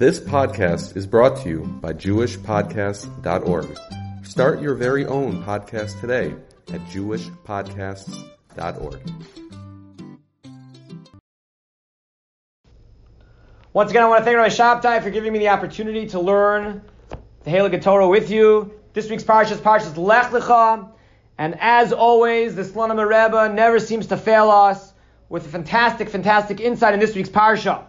This podcast is brought to you by JewishPodcasts.org. Start your very own podcast today at JewishPodcasts.org. Once again, I want to thank Rabbi Shabtai for giving me the opportunity to learn the Halakha Torah with you. This week's parsha is Parshas Lech Lecha, and as always, the Slonim Rebbe never seems to fail us with a fantastic, fantastic insight in this week's parsha.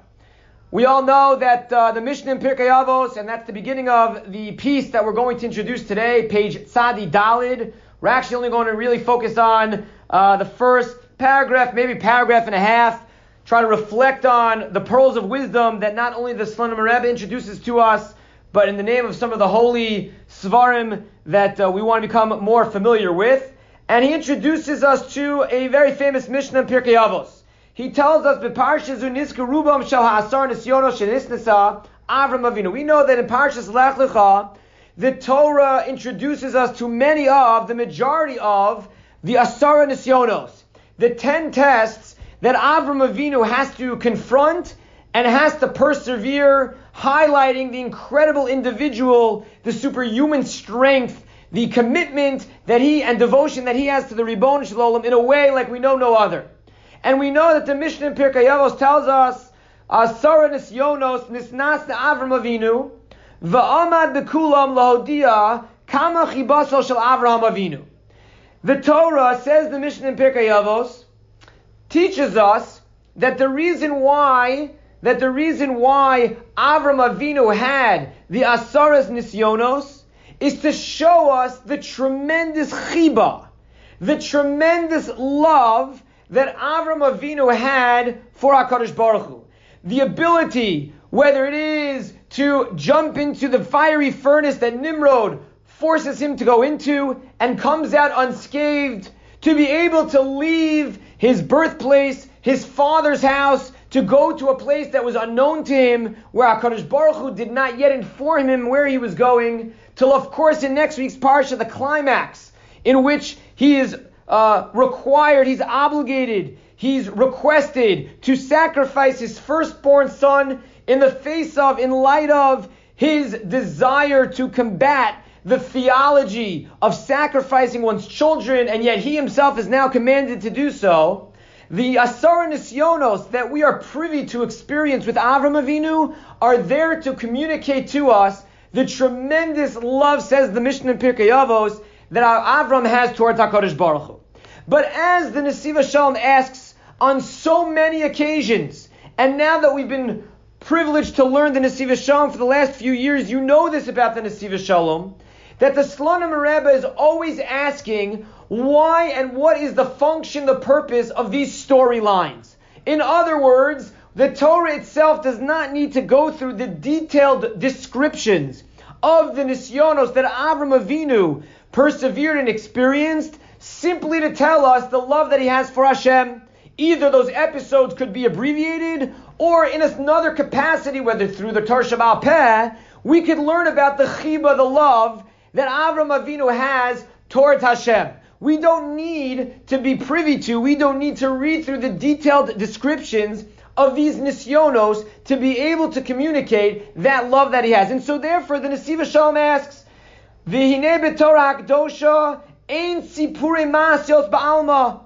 We all know that uh, the Mishnah in Pirkei Avos, and that's the beginning of the piece that we're going to introduce today, page Tzadi Dalid. We're actually only going to really focus on uh, the first paragraph, maybe paragraph and a half, try to reflect on the pearls of wisdom that not only the Slonim Rebbe introduces to us, but in the name of some of the holy Svarim that uh, we want to become more familiar with. And he introduces us to a very famous Mishnah in Pirkei Avos. He tells us, "Beparsha zuniska rubam shel shenisnesa Avram Avinu." We know that in Parshas Lech Lecha, the Torah introduces us to many of, the majority of, the Asara Nisyonos, the ten tests that Avram Avinu has to confront and has to persevere, highlighting the incredible individual, the superhuman strength, the commitment that he and devotion that he has to the Ribbon Shalom in a way like we know no other. And we know that the Mishnah in Pirkei Avos tells us, Asara nisyonos nisnas Avram Avinu, va'amad bekulam lahodia kama chibasel shel Avraham Avinu. The Torah, says the Mishnah in Pirkei Avos, teaches us that the reason why that the reason why Avram Avinu had the Asaras Nisyonos is to show us the tremendous chiba, the tremendous love that Avram Avinu had for HaKadosh Baruch Hu. The ability, whether it is to jump into the fiery furnace that Nimrod forces him to go into and comes out unscathed, to be able to leave his birthplace, his father's house, to go to a place that was unknown to him, where HaKadosh Baruch Hu did not yet inform him where he was going, till of course in next week's Parsha, the climax, in which he is uh, required, he's obligated, he's requested to sacrifice his firstborn son in the face of, in light of his desire to combat the theology of sacrificing one's children, and yet he himself is now commanded to do so. The Asara Nisyonos that we are privy to experience with Avram Avinu are there to communicate to us the tremendous love, says the Mishnah in Pirkei Avos, that Avram has towards HaKadosh Baruch Hu. But as the Nesivos Shalom asks on so many occasions, and now that we've been privileged to learn the Nesivos Shalom for the last few years, you know this about the Nesivos Shalom, that the Slonim Rebbe is always asking why and what is the function, the purpose of these storylines. In other words, the Torah itself does not need to go through the detailed descriptions of the Nisyonos that Avram Avinu persevered and experienced simply to tell us the love that he has for Hashem. Either those episodes could be abbreviated, or in another capacity, whether through the Shabbat Peh, we could learn about the chiba, the love that Avram Avinu has towards Hashem. We don't need to be privy to, we don't need to read through the detailed descriptions of these nisyonos to be able to communicate that love that he has. And so therefore the Nesivos Shalom asks, B'torah hakdosha masyos ba'alma.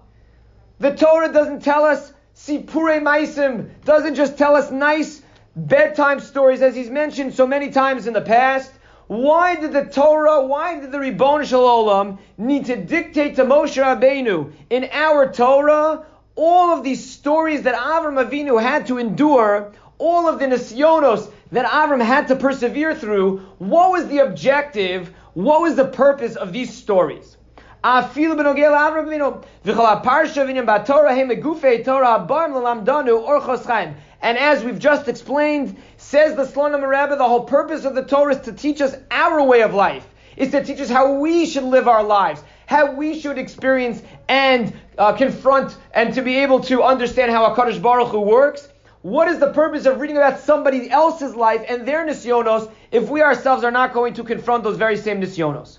The Torah doesn't tell us sipure maisim, doesn't just tell us nice bedtime stories as he's mentioned so many times in the past. Why did the Torah, why did the Ribbon Shalom need to dictate to Moshe Rabbeinu in our Torah all of these stories that Avram Avinu had to endure, all of the nisyonos that Avram had to persevere through? What was the objective? What was the purpose of these stories? And as we've just explained, says the Slonim Rebbe, the whole purpose of the Torah is to teach us our way of life. Is to teach us how we should live our lives, how we should experience and uh, confront, and to be able to understand how Hakadosh Baruch Hu works. What is the purpose of reading about somebody else's life and their nisyonos if we ourselves are not going to confront those very same nisyonos?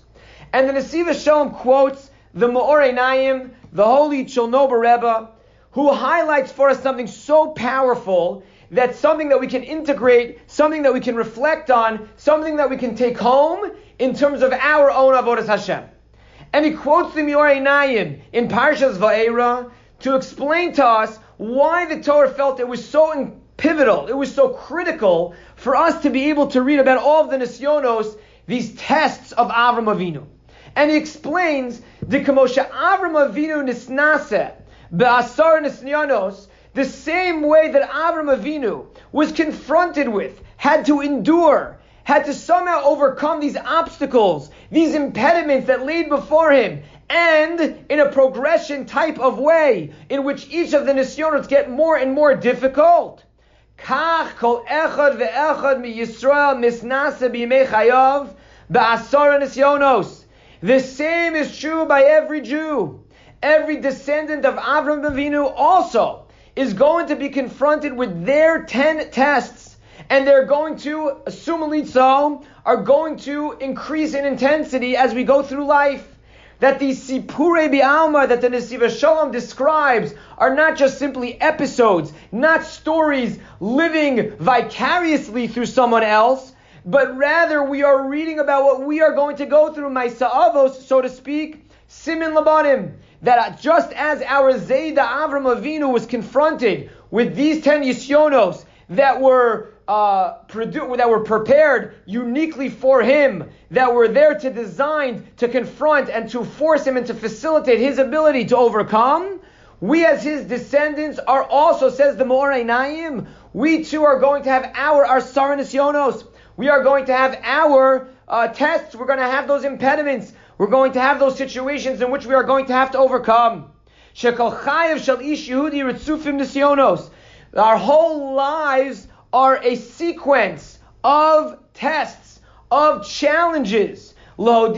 And the Nesivos Shalom quotes the Me'orei Einayim, the holy Chernobyl Rebbe, who highlights for us something so powerful that's something that we can integrate, something that we can reflect on, something that we can take home in terms of our own avodas Hashem. And he quotes the Me'orei Einayim in Parshas Va'era to explain to us why the Torah felt it was so pivotal, it was so critical for us to be able to read about all of the nisyonos, these tests of Avram Avinu. And he explains the Kamosha Avram Avinu nisnase be'asar nisyonos, the same way that Avram Avinu was confronted with, had to endure, had to somehow overcome these obstacles, these impediments that laid before him, and in a progression type of way in which each of the nisyonos get more and more difficult. Kach kol echad ve'echad mi Yisrael b'yimei nisyonos. The same is true by every Jew. Every descendant of Avram Avinu also is going to be confronted with their ten tests, and they're going to, assumingly so, are going to increase in intensity as we go through life that these Sipure Bi'alma that the Nesivos Shalom describes are not just simply episodes, not stories living vicariously through someone else, but rather we are reading about what we are going to go through, my Sa'avos, so to speak, Simin Labanim. That just as our Zayda Avram Avinu was confronted with these ten nisyonos that were uh, produ- that were prepared uniquely for him, that were there to design, to confront, and to force him and to facilitate his ability to overcome. We, as his descendants, are also, says the Me'orei Einayim, we too are going to have our our Asara Nisyonos. We are going to have our uh, tests. We're going to have those impediments. We're going to have those situations in which we are going to have to overcome. Our whole lives are a sequence of tests, of challenges. To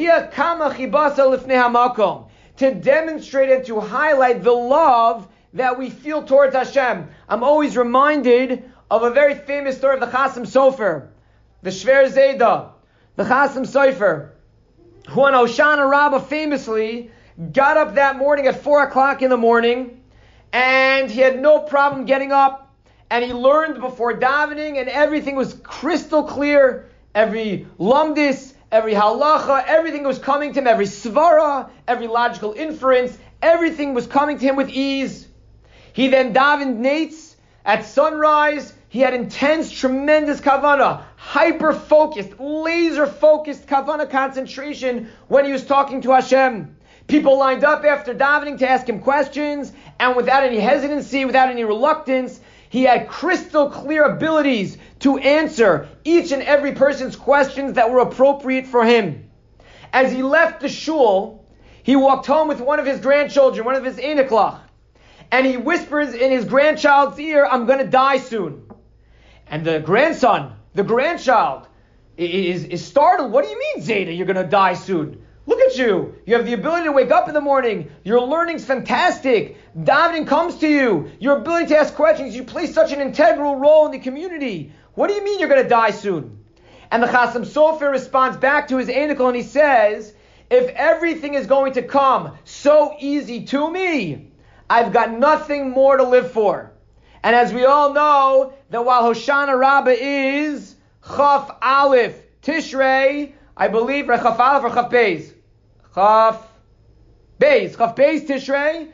demonstrate and to highlight the love that we feel towards Hashem. I'm always reminded of a very famous story of the Chasam Sofer, the Shver Zayda, the Chasam Sofer, who on Hoshana Rabbah famously got up that morning at 4 o'clock in the morning, and he had no problem getting up and he learned before davening, and everything was crystal clear. Every lumdis, every halacha, everything was coming to him, every svara, every logical inference, everything was coming to him with ease. He then davened nates at sunrise. He had intense, tremendous kavana, hyper focused, laser focused kavana concentration when he was talking to Hashem. People lined up after davening to ask him questions, and without any hesitancy, without any reluctance, he had crystal clear abilities to answer each and every person's questions that were appropriate for him. As he left the shul, he walked home with one of his grandchildren, one of his eniklach, and he whispers in his grandchild's ear, I'm going to die soon. And the grandson, the grandchild, is, is startled. What do you mean, Zeta? You're going to die soon? Look at you. You have the ability to wake up in the morning. Your learning's fantastic. Davening comes to you. Your ability to ask questions. You play such an integral role in the community. What do you mean you're going to die soon? And the Chasam Sofer responds back to his anicle and he says, if everything is going to come so easy to me, I've got nothing more to live for. And as we all know, that while Hoshana Rabbah is Chaf Aleph Tishrei, I believe, Chaf Aleph or Chaf Beis? Chaf Beis. Chaf Beis Tishrei.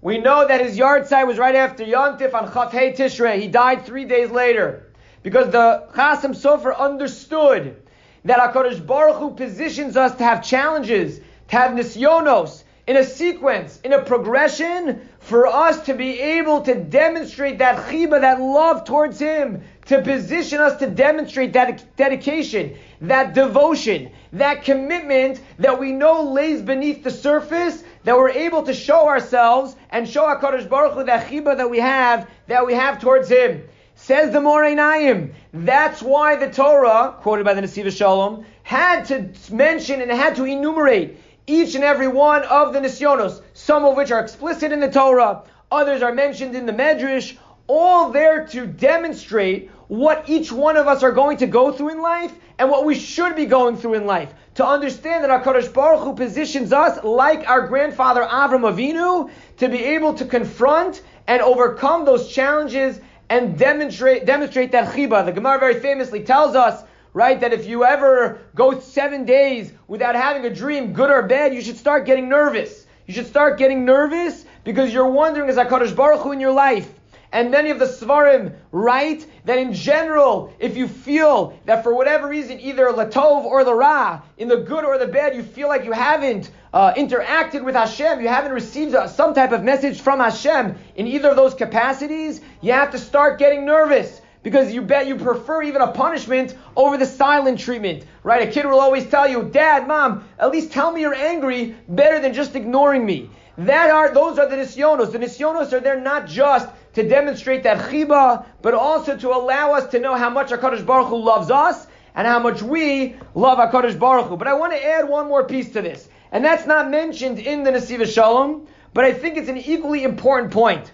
We know that his yahrzeit was right after Yontif on Chaf Hey Tishrei. He died three days later. Because the Chasam Sofer understood that HaKadosh Baruch Hu positions us to have challenges, to have nisyonos, in a sequence, in a progression, for us to be able to demonstrate that chiba, that love towards Him, to position us to demonstrate that dedication, that devotion, that commitment that we know lays beneath the surface, that we're able to show ourselves and show HaKadosh Baruch Hu that chiba that we have, that we have towards Him. Says the Me'orei Einayim. That's why the Torah, quoted by the Nesivos Shalom, had to mention and had to enumerate each and every one of the nisyonos, some of which are explicit in the Torah, others are mentioned in the Medrash, all there to demonstrate what each one of us are going to go through in life and what we should be going through in life. To understand that our Kadosh Baruch Hu positions us like our grandfather Avram Avinu to be able to confront and overcome those challenges and demonstrate, demonstrate that chiba. The Gemara very famously tells us, right, that if you ever go seven days without having a dream, good or bad, you should start getting nervous. You should start getting nervous because you're wondering, is HaKadosh Baruch Hu in your life? And many of the Svarim write that in general, if you feel that for whatever reason, either Latov or the Ra, in the good or the bad, you feel like you haven't uh, interacted with Hashem, you haven't received uh, some type of message from Hashem in either of those capacities, you have to start getting nervous because you bet you prefer even a punishment over the silent treatment, right? A kid will always tell you, Dad, Mom, at least tell me you're angry better than just ignoring me. That are those are the nisyonos. The nisyonos are there not just to demonstrate that chiba, but also to allow us to know how much Hakadosh Baruch Hu loves us and how much we love Hakadosh Baruch Hu. But I want to add one more piece to this, and that's not mentioned in the Nesivos Shalom, but I think it's an equally important point,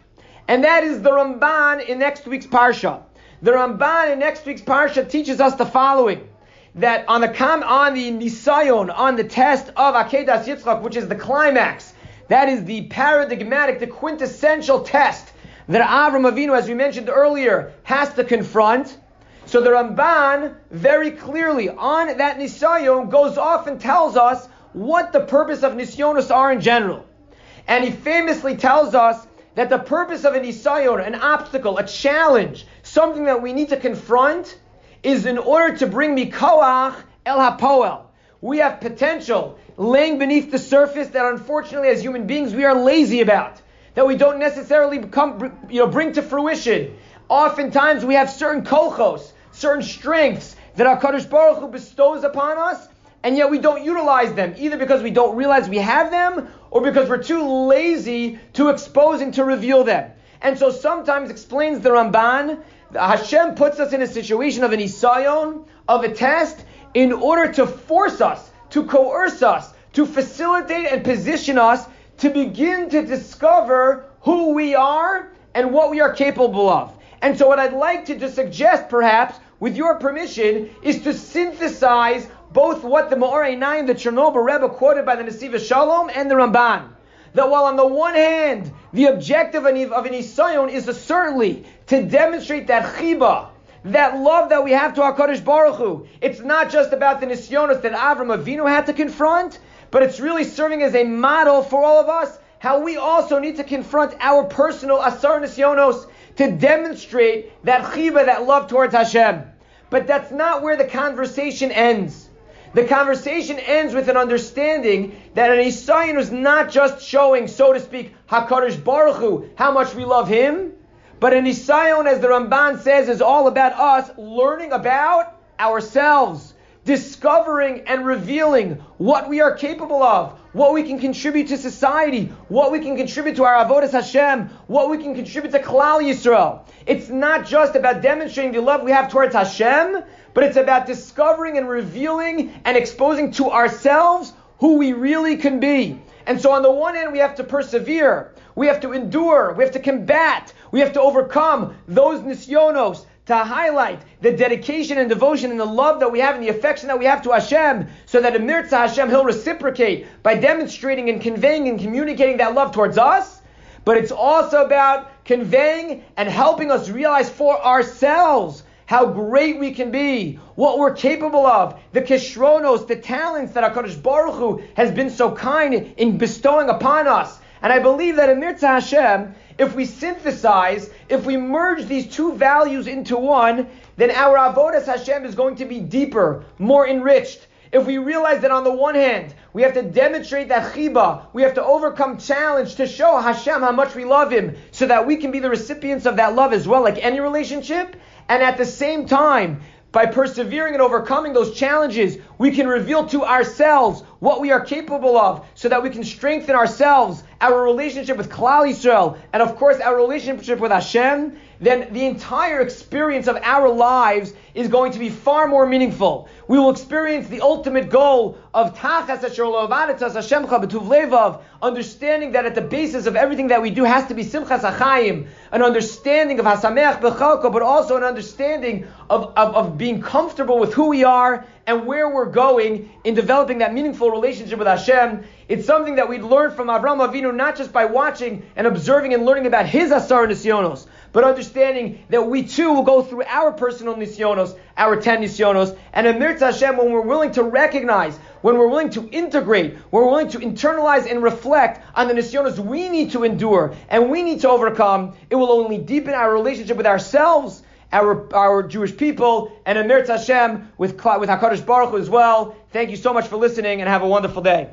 and that is the Ramban in next week's parsha. The Ramban in next week's parsha teaches us the following that on the com- on the nisayon, on the test of Akedas Yitzchak, which is the climax, that is the paradigmatic, the quintessential test that Avram Avinu, as we mentioned earlier, has to confront. So the Ramban very clearly on that Nisayon goes off and tells us what the purpose of Nisyonos are in general. And he famously tells us that the purpose of a Nisayon, an obstacle, a challenge, something that we need to confront, is in order to bring Mikoach El HaPoel. We have potential laying beneath the surface that unfortunately as human beings we are lazy about that we don't necessarily become, you know, bring to fruition. Oftentimes we have certain kochos, certain strengths that our Kadosh Baruch Hu bestows upon us, and yet we don't utilize them, either because we don't realize we have them, or because we're too lazy to expose and to reveal them. And so sometimes explains the Ramban, Hashem puts us in a situation of an isayon, of a test, in order to force us, to coerce us, to facilitate and position us to begin to discover who we are and what we are capable of. And so what I'd like to just suggest, perhaps, with your permission, is to synthesize both what the Me'or Einayim, the Chernobyl Rebbe quoted by the Nesivos Shalom, and the Ramban. That while on the one hand, the objective of an Isayon is certainly to demonstrate that chiba, that love that we have to HaKadosh Baruch Hu. It's not just about the Nisyonos that Avram Avinu had to confront, but it's really serving as a model for all of us how we also need to confront our personal asar nisyonos to demonstrate that chiba, that love towards Hashem. But that's not where the conversation ends. The conversation ends with an understanding that an Isayan is not just showing, so to speak, Hakadosh Baruch Hu, how much we love Him, but an Isayon, as the Ramban says, is all about us learning about ourselves discovering and revealing what we are capable of, what we can contribute to society, what we can contribute to our avodas Hashem, what we can contribute to Klal Yisrael. It's not just about demonstrating the love we have towards Hashem, but it's about discovering and revealing and exposing to ourselves who we really can be. And so on the one hand, we have to persevere. We have to endure. We have to combat. We have to overcome those nisyonos, to highlight the dedication and devotion and the love that we have and the affection that we have to Hashem, so that in Mirza Hashem He'll reciprocate by demonstrating and conveying and communicating that love towards us. But it's also about conveying and helping us realize for ourselves how great we can be, what we're capable of, the kishronos, the talents that HaKadosh Baruch Hu has been so kind in bestowing upon us. And I believe that in Mirza Hashem, if we synthesize, if we merge these two values into one, then our avodas Hashem is going to be deeper, more enriched. If we realize that on the one hand, we have to demonstrate that chiba, we have to overcome challenge to show Hashem how much we love Him, so that we can be the recipients of that love as well, like any relationship. And at the same time, by persevering and overcoming those challenges, we can reveal to ourselves what we are capable of so that we can strengthen ourselves, our relationship with Klal Yisrael, and of course our relationship with Hashem, then the entire experience of our lives is going to be far more meaningful. We will experience the ultimate goal of Tachas Hashem Levav, understanding that at the basis of everything that we do has to be Simchas Achayim, an understanding of Hasameach Bechalko, but also an understanding of, of, of being comfortable with who we are and where we're going in developing that meaningful relationship with Hashem. It's something that we'd learn from Avram Avinu not just by watching and observing and learning about his Asar Nisyonos, but understanding that we too will go through our personal nisyonos, our ten nisyonos, and in Hashem, when we're willing to recognize, when we're willing to integrate, when we're willing to internalize and reflect on the nisyonos we need to endure and we need to overcome, it will only deepen our relationship with ourselves our, our Jewish people, and Emir Hashem with, with HaKadosh Baruch Hu as well. Thank you so much for listening and have a wonderful day.